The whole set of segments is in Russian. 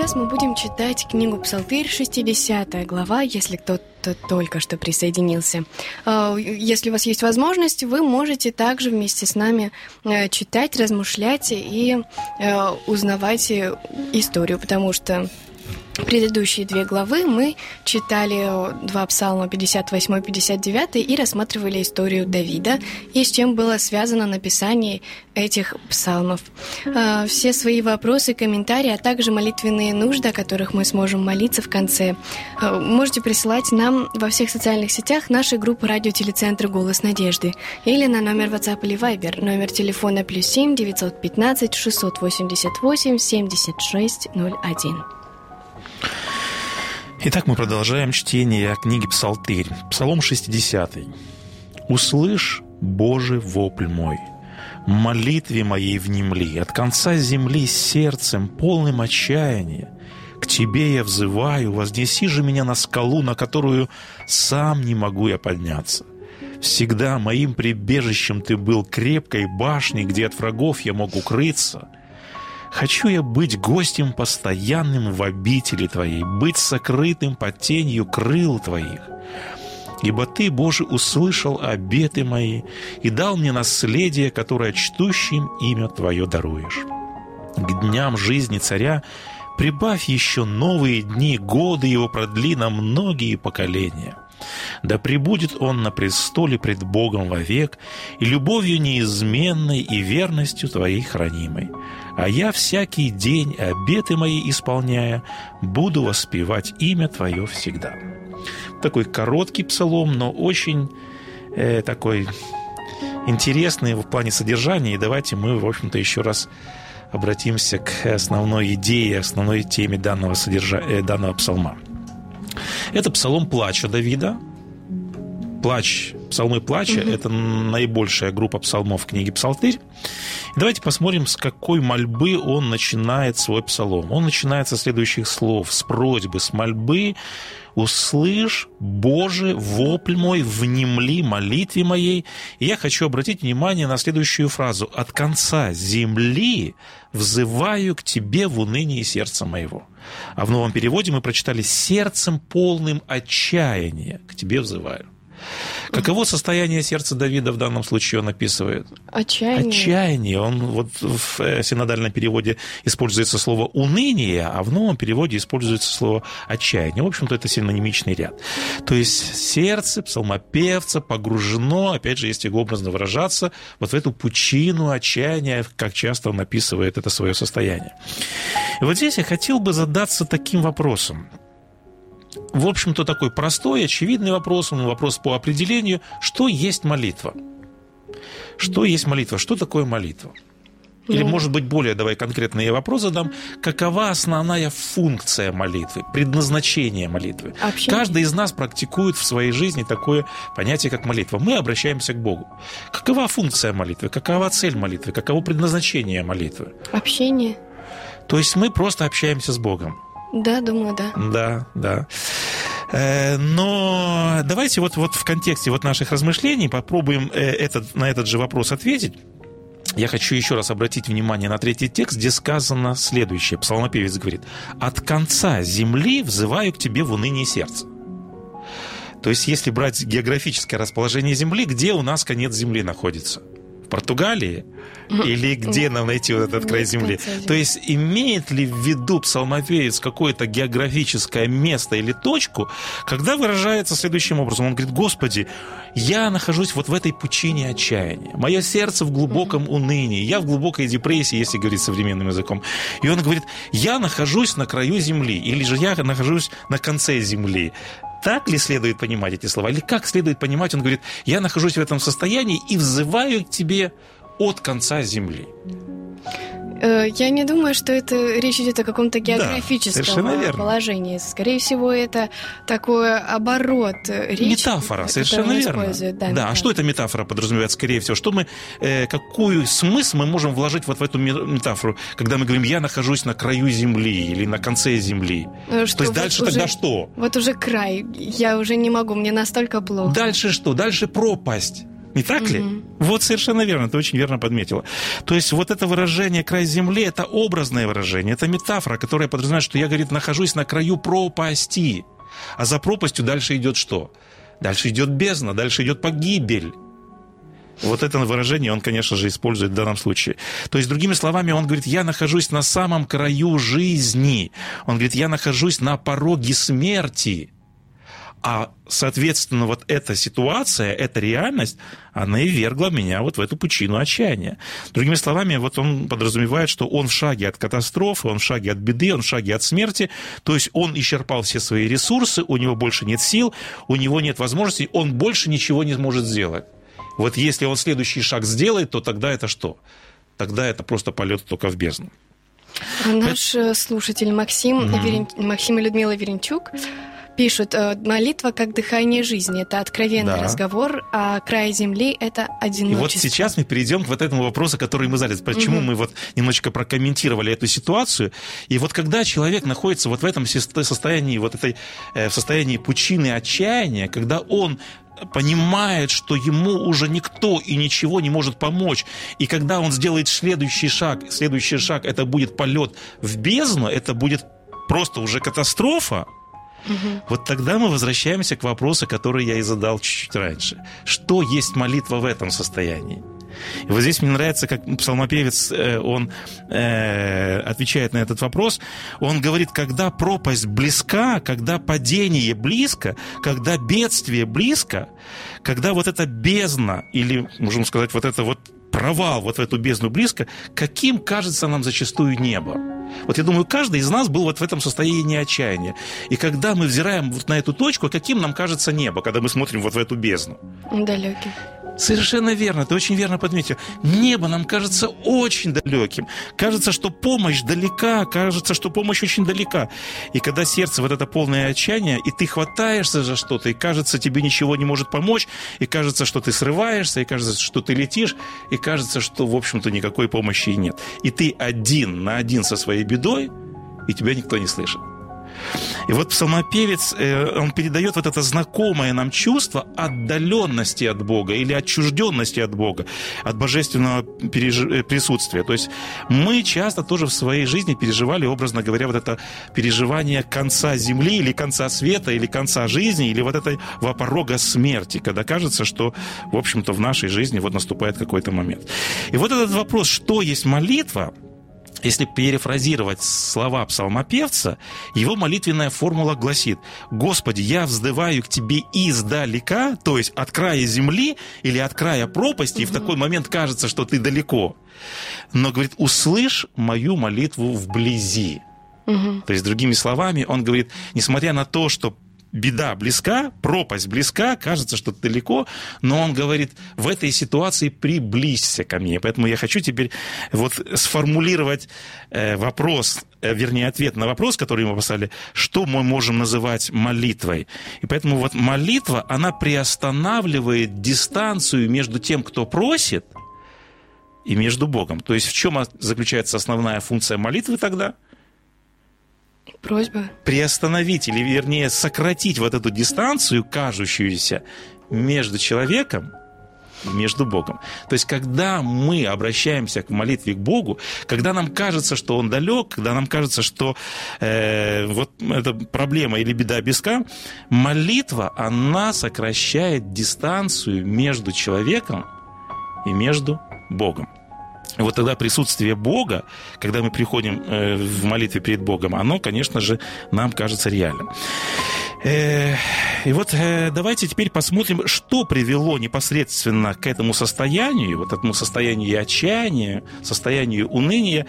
сейчас мы будем читать книгу «Псалтырь», 60 глава, если кто-то только что присоединился. А, Если у вас есть возможность, вы можете также вместе с нами э, читать, размышлять и э, узнавать э, историю, потому что Предыдущие две главы мы читали два псалма 58 и 59 и рассматривали историю Давида и с чем было связано написание этих псалмов. А, Все свои вопросы, комментарии, а также молитвенные нужды, о которых мы сможем молиться в конце, а, можете присылать нам во всех социальных сетях нашей группы радиотелецентра «Голос надежды» или на номер WhatsApp или Viber, номер телефона плюс 7 915 688 76 01. Итак, мы продолжаем чтение книги Псалтырь. Псалом 60. «Услышь, Боже, вопль мой, молитве моей внемли, от конца земли сердцем, полным отчаяния. К Тебе я взываю, вознеси же меня на скалу, на которую сам не могу я подняться. Всегда моим прибежищем Ты был крепкой башней, где от врагов я мог укрыться». Хочу я быть гостем постоянным в обители Твоей, быть сокрытым под тенью крыл Твоих. Ибо Ты, Боже, услышал обеты мои и дал мне наследие, которое чтущим имя Твое даруешь. К дням жизни царя прибавь еще новые дни, годы его продли на многие поколения. Да пребудет он на престоле пред Богом вовек, и любовью неизменной и верностью Твоей хранимой. А я всякий день, обеты мои исполняя, буду воспевать имя Твое всегда. Такой короткий псалом, но очень э, такой интересный в плане содержания. И давайте мы, в общем-то, еще раз обратимся к основной идее, основной теме данного, содержа... э, данного псалма. Это псалом плача Давида. Плач, псалмы плача угу. – это наибольшая группа псалмов в книге «Псалтырь». И давайте посмотрим, с какой мольбы он начинает свой псалом. Он начинает со следующих слов, с просьбы, с мольбы «Услышь, Боже, вопль мой, внемли молитве моей». И я хочу обратить внимание на следующую фразу. «От конца земли взываю к Тебе в унынии сердца моего». А в новом переводе мы прочитали «сердцем полным отчаяния к Тебе взываю». Каково состояние сердца Давида в данном случае он описывает? Отчаяние. Отчаяние. Он вот в э, синодальном переводе используется слово уныние, а в новом переводе используется слово отчаяние. В общем-то, это синонимичный ряд. То есть сердце псалмопевца погружено, опять же, если образно выражаться, вот в эту пучину отчаяния, как часто он описывает это свое состояние. И вот здесь я хотел бы задаться таким вопросом в общем-то, такой простой, очевидный вопрос, он вопрос по определению, что есть молитва. Что есть молитва? Что такое молитва? Или, ну, может быть, более, давай конкретно я вопрос задам. Какова основная функция молитвы, предназначение молитвы? Общение. Каждый из нас практикует в своей жизни такое понятие, как молитва. Мы обращаемся к Богу. Какова функция молитвы? Какова цель молитвы? Каково предназначение молитвы? Общение. То есть мы просто общаемся с Богом. Да, думаю, да. Да, да. Э, но давайте вот, вот в контексте вот наших размышлений попробуем э, этот, на этот же вопрос ответить. Я хочу еще раз обратить внимание на третий текст, где сказано следующее. Псалмопевец говорит, «От конца земли взываю к тебе в унынии сердца». То есть, если брать географическое расположение Земли, где у нас конец Земли находится? Португалии – или где нам найти вот этот край земли? То есть имеет ли в виду псалмопевец какое-то географическое место или точку, когда выражается следующим образом? Он говорит, Господи, я нахожусь вот в этой пучине отчаяния. Мое сердце в глубоком унынии. Я в глубокой депрессии, если говорить современным языком. И он говорит, я нахожусь на краю земли. Или же я нахожусь на конце земли. Так ли следует понимать эти слова? Или как следует понимать? Он говорит, я нахожусь в этом состоянии и взываю к тебе от конца Земли. Э, я не думаю, что это речь идет о каком-то географическом да, положении. Скорее всего, это такой оборот речи. Метафора, совершенно верно. Да, да. А что эта метафора подразумевает, скорее всего? Что мы, э, какую смысл мы можем вложить вот в эту метафору, когда мы говорим, я нахожусь на краю земли или на конце земли? Что, э, То есть вот дальше уже, тогда что? Вот уже край. Я уже не могу, мне настолько плохо. Дальше что? Дальше пропасть. Не так ли? Угу. Вот совершенно верно, ты очень верно подметила. То есть вот это выражение «край земли» – это образное выражение, это метафора, которая подразумевает, что я, говорит, нахожусь на краю пропасти. А за пропастью дальше идет что? Дальше идет бездна, дальше идет погибель. Вот это выражение он, конечно же, использует в данном случае. То есть, другими словами, он говорит, я нахожусь на самом краю жизни. Он говорит, я нахожусь на пороге смерти. А, соответственно, вот эта ситуация, эта реальность, она и вергла меня вот в эту пучину отчаяния. Другими словами, вот он подразумевает, что он в шаге от катастрофы, он в шаге от беды, он в шаге от смерти, то есть он исчерпал все свои ресурсы, у него больше нет сил, у него нет возможностей, он больше ничего не сможет сделать. Вот если он следующий шаг сделает, то тогда это что? Тогда это просто полет только в бездну. Наш это... слушатель Максим, mm-hmm. Верен... Максим и Людмила Веренчук Пишут, э, молитва как дыхание жизни. Это откровенный да. разговор, а край земли – это одиночество. И вот сейчас мы перейдем к вот этому вопросу, который мы задали. Почему угу. мы вот немножечко прокомментировали эту ситуацию. И вот когда человек находится вот в этом состоянии, вот этой, э, в состоянии пучины отчаяния, когда он понимает, что ему уже никто и ничего не может помочь. И когда он сделает следующий шаг, следующий шаг это будет полет в бездну, это будет просто уже катастрофа, Угу. Вот тогда мы возвращаемся к вопросу, который я и задал чуть-чуть раньше. Что есть молитва в этом состоянии? И вот здесь мне нравится, как псалмопевец, э, он э, отвечает на этот вопрос. Он говорит, когда пропасть близка, когда падение близко, когда бедствие близко, когда вот эта бездна, или, можем сказать, вот это вот провал вот в эту бездну близко, каким кажется нам зачастую небо. Вот я думаю, каждый из нас был вот в этом состоянии отчаяния. И когда мы взираем вот на эту точку, каким нам кажется небо, когда мы смотрим вот в эту бездну? Далекий. Совершенно верно, ты очень верно подметил. Небо нам кажется очень далеким. Кажется, что помощь далека, кажется, что помощь очень далека. И когда сердце вот это полное отчаяние, и ты хватаешься за что-то, и кажется, тебе ничего не может помочь, и кажется, что ты срываешься, и кажется, что ты летишь, и кажется, что, в общем-то, никакой помощи и нет. И ты один на один со своей бедой, и тебя никто не слышит. И вот псалмопевец, э, он передает вот это знакомое нам чувство отдаленности от Бога или отчужденности от Бога, от божественного э, присутствия. То есть мы часто тоже в своей жизни переживали, образно говоря, вот это переживание конца земли или конца света, или конца жизни, или вот этого порога смерти, когда кажется, что, в общем-то, в нашей жизни вот наступает какой-то момент. И вот этот вопрос, что есть молитва, если перефразировать слова псалмопевца, его молитвенная формула гласит «Господи, я вздываю к Тебе издалека, то есть от края земли или от края пропасти, и в такой момент кажется, что Ты далеко. Но, говорит, услышь мою молитву вблизи». Угу. То есть, другими словами, он говорит, несмотря на то, что беда близка, пропасть близка, кажется, что далеко, но он говорит, в этой ситуации приблизься ко мне. Поэтому я хочу теперь вот сформулировать э, вопрос, э, вернее, ответ на вопрос, который мы поставили, что мы можем называть молитвой. И поэтому вот молитва, она приостанавливает дистанцию между тем, кто просит, и между Богом. То есть в чем заключается основная функция молитвы тогда – Просьба. Приостановить, или вернее сократить вот эту дистанцию, кажущуюся между человеком между Богом. То есть, когда мы обращаемся к молитве к Богу, когда нам кажется, что Он далек, когда нам кажется, что э, вот эта проблема или беда близка, молитва, она сокращает дистанцию между человеком и между Богом. Вот тогда присутствие Бога, когда мы приходим э, в молитве перед Богом, оно, конечно же, нам кажется реальным. Э, и вот э, давайте теперь посмотрим, что привело непосредственно к этому состоянию, вот этому состоянию отчаяния, состоянию уныния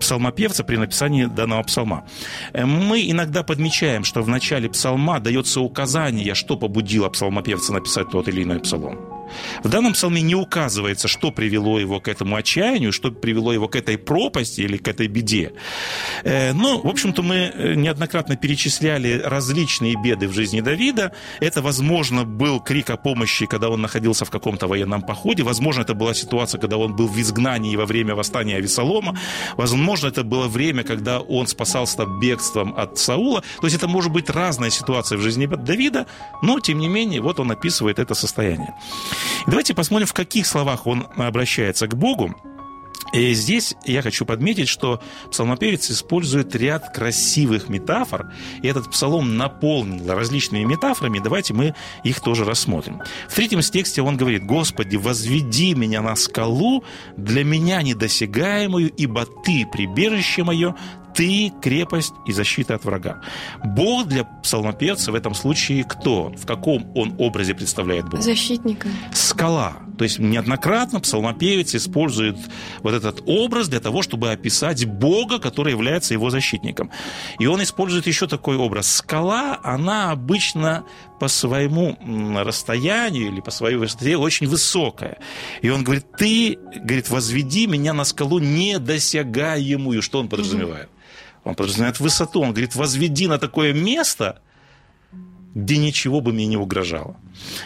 псалмопевца при написании данного псалма. Мы иногда подмечаем, что в начале псалма дается указание, что побудило псалмопевца написать тот или иной псалом. В данном псалме не указывается, что привело его к этому отчаянию, что привело его к этой пропасти или к этой беде. Э, но, в общем-то, мы э, неоднократно перечисляли различные беды в жизни Давида. Это, возможно, был крик о помощи, когда он находился в каком-то военном походе. Возможно, это была ситуация, когда он был в изгнании во время восстания Авесолома. Возможно, это было время, когда он спасался бегством от Саула. То есть это может быть разная ситуация в жизни Давида, но, тем не менее, вот он описывает это состояние. Давайте посмотрим, в каких словах он обращается к Богу. И здесь я хочу подметить, что псалмопевец использует ряд красивых метафор, и этот псалом наполнен различными метафорами. Давайте мы их тоже рассмотрим. В третьем тексте он говорит, «Господи, возведи меня на скалу, для меня недосягаемую, ибо Ты прибежище мое, ты крепость и защита от врага. Бог для псалмопевца в этом случае кто? В каком он образе представляет Бога? Защитника. Скала. То есть неоднократно псалмопевец использует вот этот образ для того, чтобы описать Бога, который является его защитником. И он использует еще такой образ. Скала, она обычно по своему расстоянию или по своей высоте очень высокая. И он говорит, ты, говорит, возведи меня на скалу недосягаемую. Что он подразумевает? Он подразумевает высоту. Он говорит, возведи на такое место, где ничего бы мне не угрожало.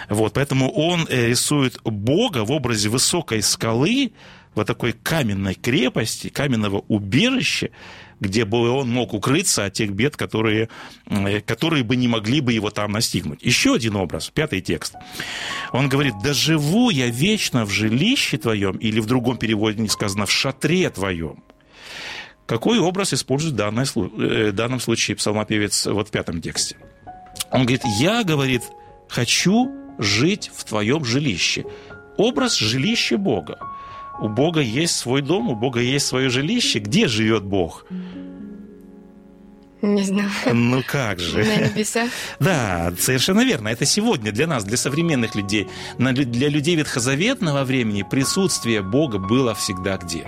Вот, поэтому он э, рисует Бога в образе высокой скалы, вот такой каменной крепости, каменного убежища, где бы он мог укрыться от тех бед, которые, э, которые бы не могли бы его там настигнуть. Еще один образ, пятый текст. Он говорит, «Да живу я вечно в жилище твоем», или в другом переводе не сказано, «в шатре твоем». Какой образ использует в, данной, э, в данном случае псалмопевец вот в пятом тексте? Он говорит, я, говорит, хочу жить в твоем жилище. Образ жилища Бога. У Бога есть свой дом, у Бога есть свое жилище. Где живет Бог? Не знаю. Ну как же? На небесах. Да, совершенно верно. Это сегодня для нас, для современных людей, для людей ветхозаветного времени присутствие Бога было всегда где?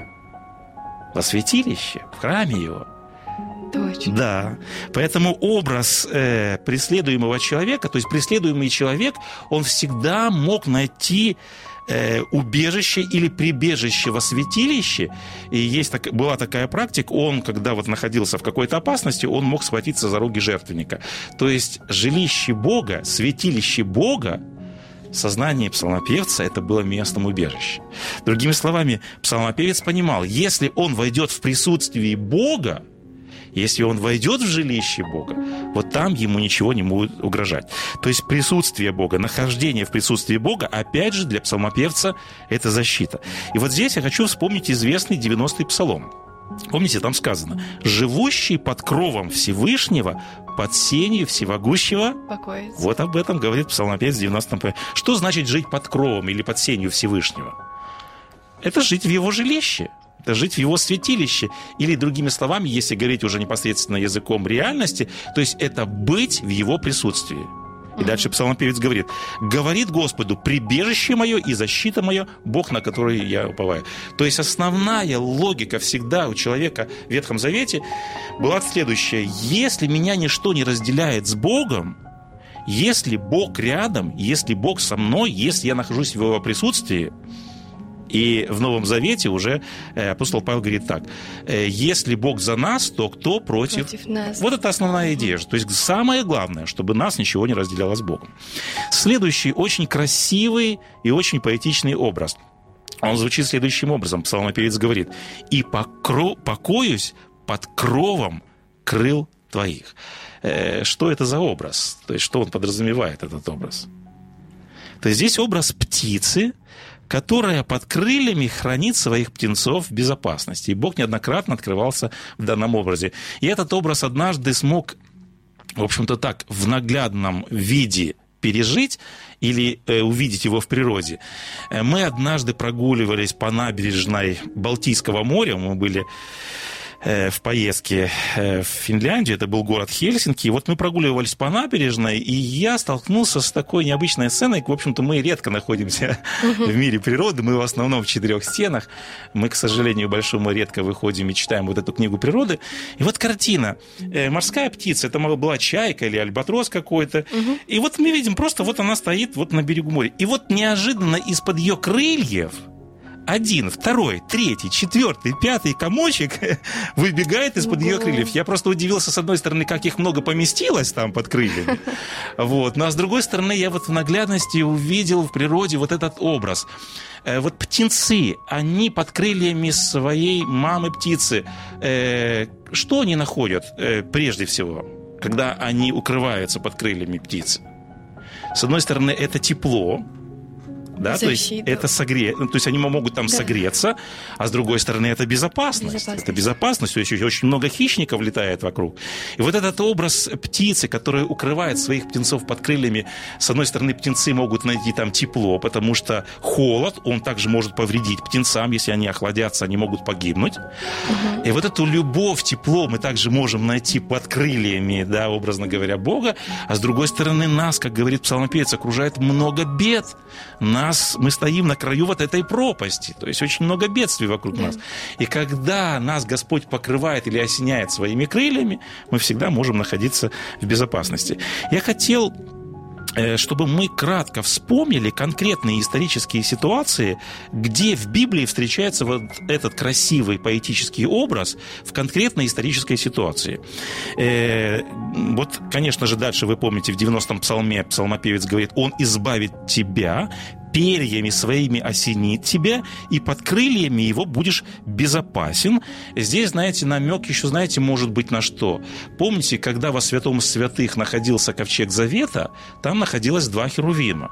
Во святилище, в храме его. Точно. Да. Поэтому образ э, преследуемого человека, то есть преследуемый человек, он всегда мог найти э, убежище или прибежище во святилище. И есть так, была такая практика, он, когда вот находился в какой-то опасности, он мог схватиться за руки жертвенника. То есть жилище Бога, святилище Бога, сознании псалмопевца это было местом убежища. Другими словами, псалмопевец понимал, если он войдет в присутствие Бога, Если он войдет в жилище Бога, вот там ему ничего не будет угрожать. То есть присутствие Бога, нахождение в присутствии Бога, опять же, для псалмопевца это защита. И вот здесь я хочу вспомнить известный 90-й псалом. Помните, там сказано, живущий под кровом Всевышнего, под сенью всевогущего. Покоится. Вот об этом говорит псалмопевец в 90-м. Что значит жить под кровом или под сенью Всевышнего? Это жить в его жилище. Это жить в его святилище. Или, другими словами, если говорить уже непосредственно языком реальности, то есть это быть в его присутствии. И дальше псалмопевец говорит, говорит Господу, прибежище мое и защита моя, Бог, на который я уповаю. То есть основная логика всегда у человека в Ветхом Завете была следующая. Если меня ничто не разделяет с Богом, если Бог рядом, если Бог со мной, если я нахожусь в Его присутствии, и в Новом Завете уже э, апостол Павел говорит так. «Э, Если Бог за нас, то кто против? Против нас. Вот это основная идея. То есть самое главное, чтобы нас ничего не разделяло с Богом. Следующий очень красивый и очень поэтичный образ. Он звучит следующим образом. Псалмопевец говорит. «И покро... покоюсь под кровом крыл твоих». Э, Что это за образ? То есть что он подразумевает, этот образ? То есть здесь образ птицы, которая под крыльями хранит своих птенцов в безопасности. И Бог неоднократно открывался в данном образе. И этот образ однажды смог, в общем-то так, в наглядном виде пережить или э, увидеть его в природе. Э, Мы однажды прогуливались по набережной Балтийского моря, мы были в поездке э, в Финляндию, это был город Хельсинки, и вот мы прогуливались по набережной, и я столкнулся с такой необычной сценой, в общем-то, мы редко находимся в мире природы, мы в основном в четырех стенах, мы, к сожалению, большому редко выходим и читаем вот эту книгу природы, и вот картина, Э, морская птица, это была чайка или альбатрос какой-то, и вот мы видим, просто вот она стоит вот на берегу моря, и вот неожиданно из-под ее крыльев один, второй, третий, четвертый, пятый комочек выбегает из-под ее крыльев. Я просто удивился, с одной стороны, как их много поместилось там под крыльями. Вот. Ну а с другой стороны, я вот в наглядности увидел в природе вот этот образ. Э, Вот птенцы, они под крыльями своей мамы птицы. Э, Что они находят э, прежде всего, когда они укрываются под крыльями птицы? С одной стороны, это тепло, да, то есть это согре... ну, то есть они могут там Да. согреться, а с другой стороны это безопасность. Безопасность. Это безопасность, то есть очень много хищников летает вокруг. И вот этот образ птицы, которая укрывает своих птенцов под крыльями, с одной стороны птенцы могут найти там тепло, потому что холод, он также может повредить птенцам, если они охладятся, они могут погибнуть. И вот эту любовь, тепло мы также можем найти под крыльями, да, образно говоря, Бога, а с другой стороны нас, как говорит псалмопевец, окружает много бед. Нас, мы стоим на краю вот этой пропасти, то есть очень много бедствий вокруг нас. И когда нас Господь покрывает или осеняет своими крыльями, мы всегда можем находиться в безопасности. Я хотел э, чтобы мы кратко вспомнили конкретные исторические ситуации, где в Библии встречается вот этот красивый поэтический образ в конкретной исторической ситуации. Э, Вот, конечно же, дальше вы помните, в 90-м псалме псалмопевец говорит, «Он избавит тебя, перьями своими осенит тебя, и под крыльями его будешь безопасен». Здесь, знаете, намек еще, знаете, может быть на что? Помните, когда во святом святых находился ковчег Завета, там находилось два херувима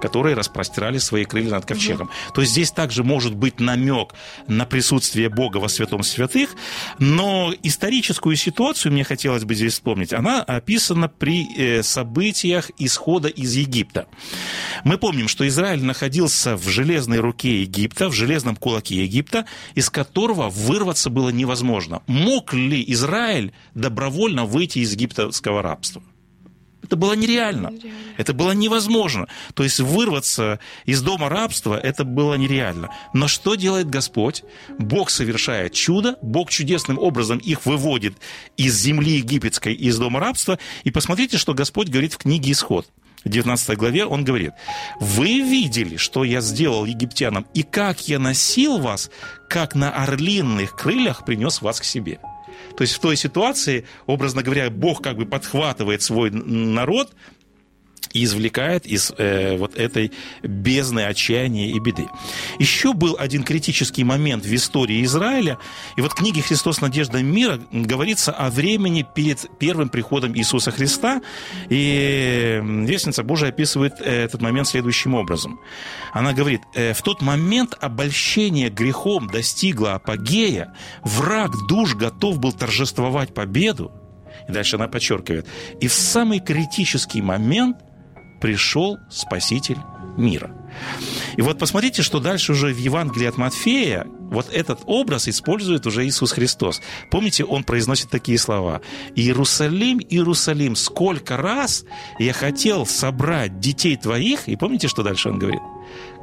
которые распростирали свои крылья над ковчегом. То есть здесь также может быть намек на присутствие Бога во святом святых, но историческую ситуацию мне хотелось бы здесь вспомнить. Она описана при э, событиях исхода из Египта. Мы помним, что Израиль находился в железной руке Египта, в железном кулаке Египта, из которого вырваться было невозможно. Мог ли Израиль добровольно выйти из египетского рабства? Это было нереально. Нереально. Это было невозможно. То есть вырваться из дома рабства, это было нереально. Но что делает Господь? Бог совершает чудо, Бог чудесным образом их выводит из земли египетской, из дома рабства. И посмотрите, что Господь говорит в книге «Исход». В 19 главе он говорит, «Вы видели, что я сделал египтянам, и как я носил вас, как на орлиных крыльях принес вас к себе». То есть в той ситуации, образно говоря, Бог как бы подхватывает свой народ, и извлекает из э, вот этой бездны отчаяния и беды. Еще был один критический момент в истории Израиля, и вот в книге «Христос. Надежда мира» говорится о времени перед первым приходом Иисуса Христа, и Вестница Божия описывает э, этот момент следующим образом. Она говорит, «Э, в тот момент обольщение грехом достигло апогея, враг душ готов был торжествовать победу, и дальше она подчеркивает, и в самый критический момент пришел Спаситель мира. И вот посмотрите, что дальше уже в Евангелии от Матфея вот этот образ использует уже Иисус Христос. Помните, он произносит такие слова. «Иерусалим, Иерусалим, сколько раз я хотел собрать детей твоих...» И помните, что дальше он говорит?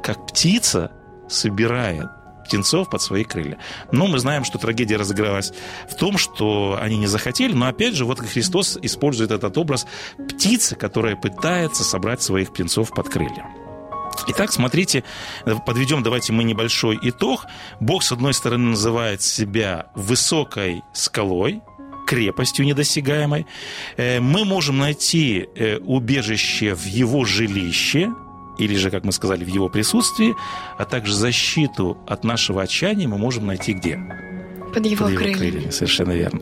«Как птица собирает птенцов под свои крылья. Но мы знаем, что трагедия разыгралась в том, что они не захотели, но опять же, вот Христос использует этот образ птицы, которая пытается собрать своих птенцов под крылья. Итак, смотрите, подведем давайте мы небольшой итог. Бог, с одной стороны, называет себя высокой скалой, крепостью недосягаемой. Э, мы можем найти э, убежище в его жилище, или же, как мы сказали, в его присутствии, а также защиту от нашего отчаяния мы можем найти где? Под его, Под его крыльями. крыльями. Совершенно верно.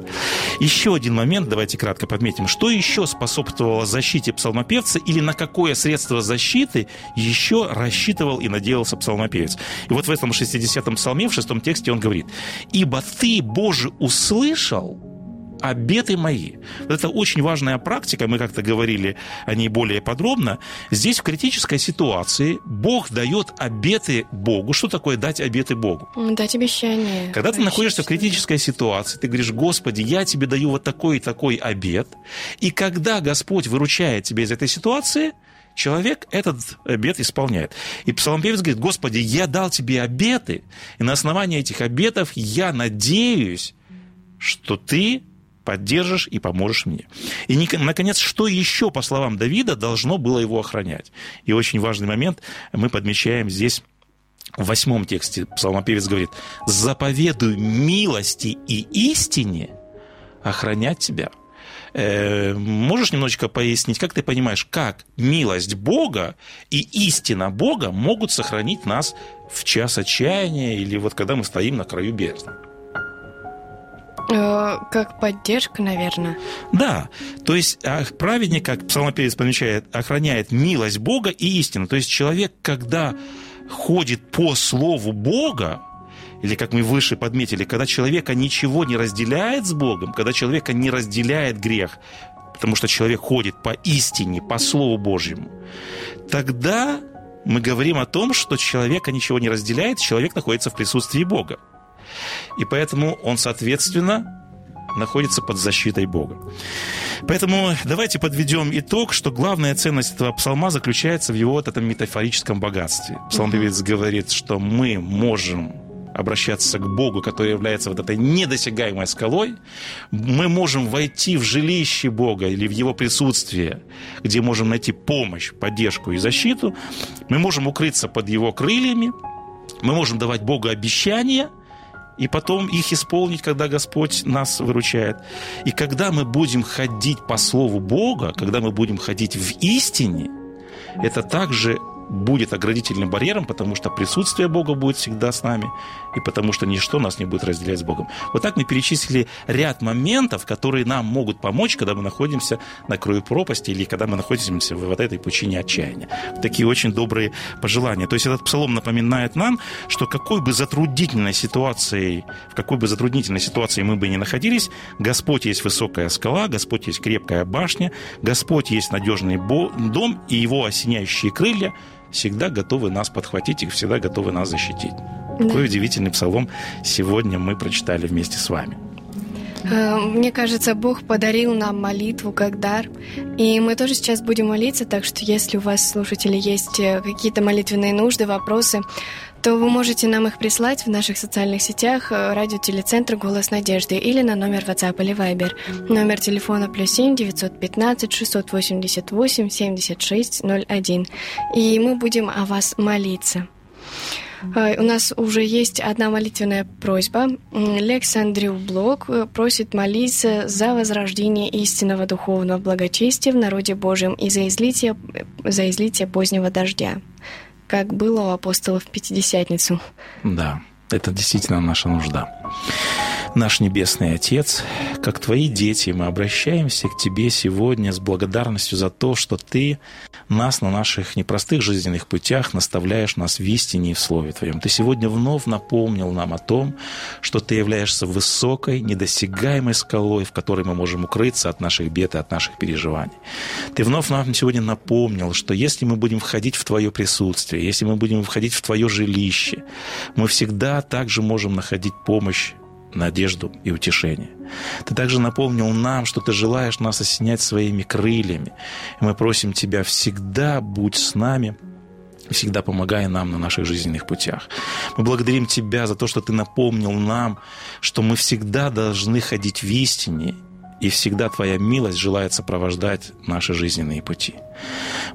Еще один момент, давайте кратко подметим. Что еще способствовало защите псалмопевца или на какое средство защиты еще рассчитывал и надеялся псалмопевец? И вот в этом 60-м псалме, в шестом тексте он говорит, «Ибо ты, Боже, услышал, обеты мои. Вот это очень важная практика, мы как-то говорили о ней более подробно. Здесь в критической ситуации Бог дает обеты Богу. Что такое дать обеты Богу? Дать обещание. Когда ты находишься в критической ситуации, ты говоришь, Господи, я тебе даю вот такой и такой обет. И когда Господь выручает тебя из этой ситуации, человек этот обет исполняет. И псалмопевец говорит, Господи, я дал тебе обеты, и на основании этих обетов я надеюсь, что ты поддержишь и поможешь мне. И, наконец, что еще, по словам Давида, должно было его охранять? И очень важный момент мы подмечаем здесь в восьмом тексте псалмопевец говорит, «Заповедуй милости и истине охранять тебя». Э, можешь немножечко пояснить, как ты понимаешь, как милость Бога и истина Бога могут сохранить нас в час отчаяния или вот когда мы стоим на краю бездны? Э, как поддержка, наверное. Да, то есть а, праведник, как псалмопевец помечает, охраняет милость Бога и истину. То есть человек, когда ходит по слову Бога, или как мы выше подметили, когда человека ничего не разделяет с Богом, когда человека не разделяет грех, потому что человек ходит по истине, по Слову Божьему, тогда мы говорим о том, что человека ничего не разделяет, человек находится в присутствии Бога. И поэтому он, соответственно, находится под защитой Бога. Поэтому давайте подведем итог, что главная ценность этого псалма заключается в его вот этом метафорическом богатстве. Псалмопевец mm-hmm. говорит, что мы можем обращаться к Богу, который является вот этой недосягаемой скалой, мы можем войти в жилище Бога или в Его присутствие, где можем найти помощь, поддержку и защиту, мы можем укрыться под Его крыльями, мы можем давать Богу обещания – и потом их исполнить, когда Господь нас выручает. И когда мы будем ходить по Слову Бога, когда мы будем ходить в истине, это также будет оградительным барьером, потому что присутствие Бога будет всегда с нами, и потому что ничто нас не будет разделять с Богом. Вот так мы перечислили ряд моментов, которые нам могут помочь, когда мы находимся на краю пропасти или когда мы находимся в вот этой пучине отчаяния. Такие очень добрые пожелания. То есть этот псалом напоминает нам, что какой бы затруднительной ситуацией, в какой бы затруднительной ситуации мы бы ни находились, Господь есть высокая скала, Господь есть крепкая башня, Господь есть надежный дом, и его осеняющие крылья – всегда готовы нас подхватить и всегда готовы нас защитить. Да. Какой удивительный псалом сегодня мы прочитали вместе с вами. Э, мне кажется, Бог подарил нам молитву как дар. И мы тоже сейчас будем молиться, так что если у вас, слушатели, есть э, какие-то молитвенные нужды, вопросы, то вы можете нам их прислать в наших социальных сетях э, радио Телецентр «Голос надежды» или на номер WhatsApp или Viber. Номер телефона плюс 7 915 688 76 01. И мы будем о вас молиться. А, у нас уже есть одна молитвенная просьба. Лекс Андрю Блок э, просит молиться за возрождение истинного духовного благочестия в народе Божьем и за излитие, за излитие позднего дождя, как было у апостолов в Пятидесятницу. Да, это действительно наша нужда. Наш Небесный Отец, как Твои дети, мы обращаемся к Тебе сегодня с благодарностью за то, что Ты нас на наших непростых жизненных путях наставляешь нас в истине и в Слове Твоем. Ты сегодня вновь напомнил нам о том, что Ты являешься высокой, недосягаемой скалой, в которой мы можем укрыться от наших бед и от наших переживаний. Ты вновь нам сегодня напомнил, что если мы будем входить в Твое присутствие, если мы будем входить в Твое жилище, мы всегда также можем находить помощь надежду и утешение. Ты также напомнил нам, что ты желаешь нас осенять своими крыльями. И мы просим тебя всегда будь с нами, всегда помогай нам на наших жизненных путях. Мы благодарим Тебя за то, что Ты напомнил нам, что мы всегда должны ходить в истине и всегда Твоя милость желает сопровождать наши жизненные пути.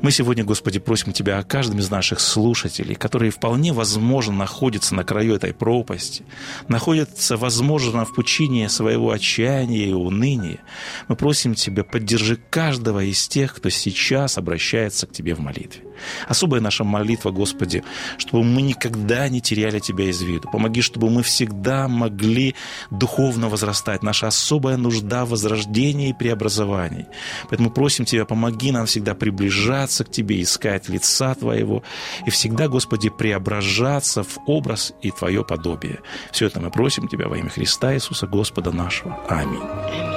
Мы сегодня, Господи, просим Тебя о каждом из наших слушателей, которые вполне возможно находятся на краю этой пропасти, находятся, возможно, в пучине своего отчаяния и уныния. Мы просим Тебя, поддержи каждого из тех, кто сейчас обращается к Тебе в молитве. Особая наша молитва, Господи, чтобы мы никогда не теряли Тебя из виду. Помоги, чтобы мы всегда могли духовно возрастать. Наша особая нужда в возрождении и преобразовании. Поэтому просим Тебя, помоги нам всегда приближаться к Тебе, искать лица Твоего и всегда, Господи, преображаться в образ и Твое подобие. Все это мы просим Тебя во имя Христа Иисуса Господа нашего. Аминь.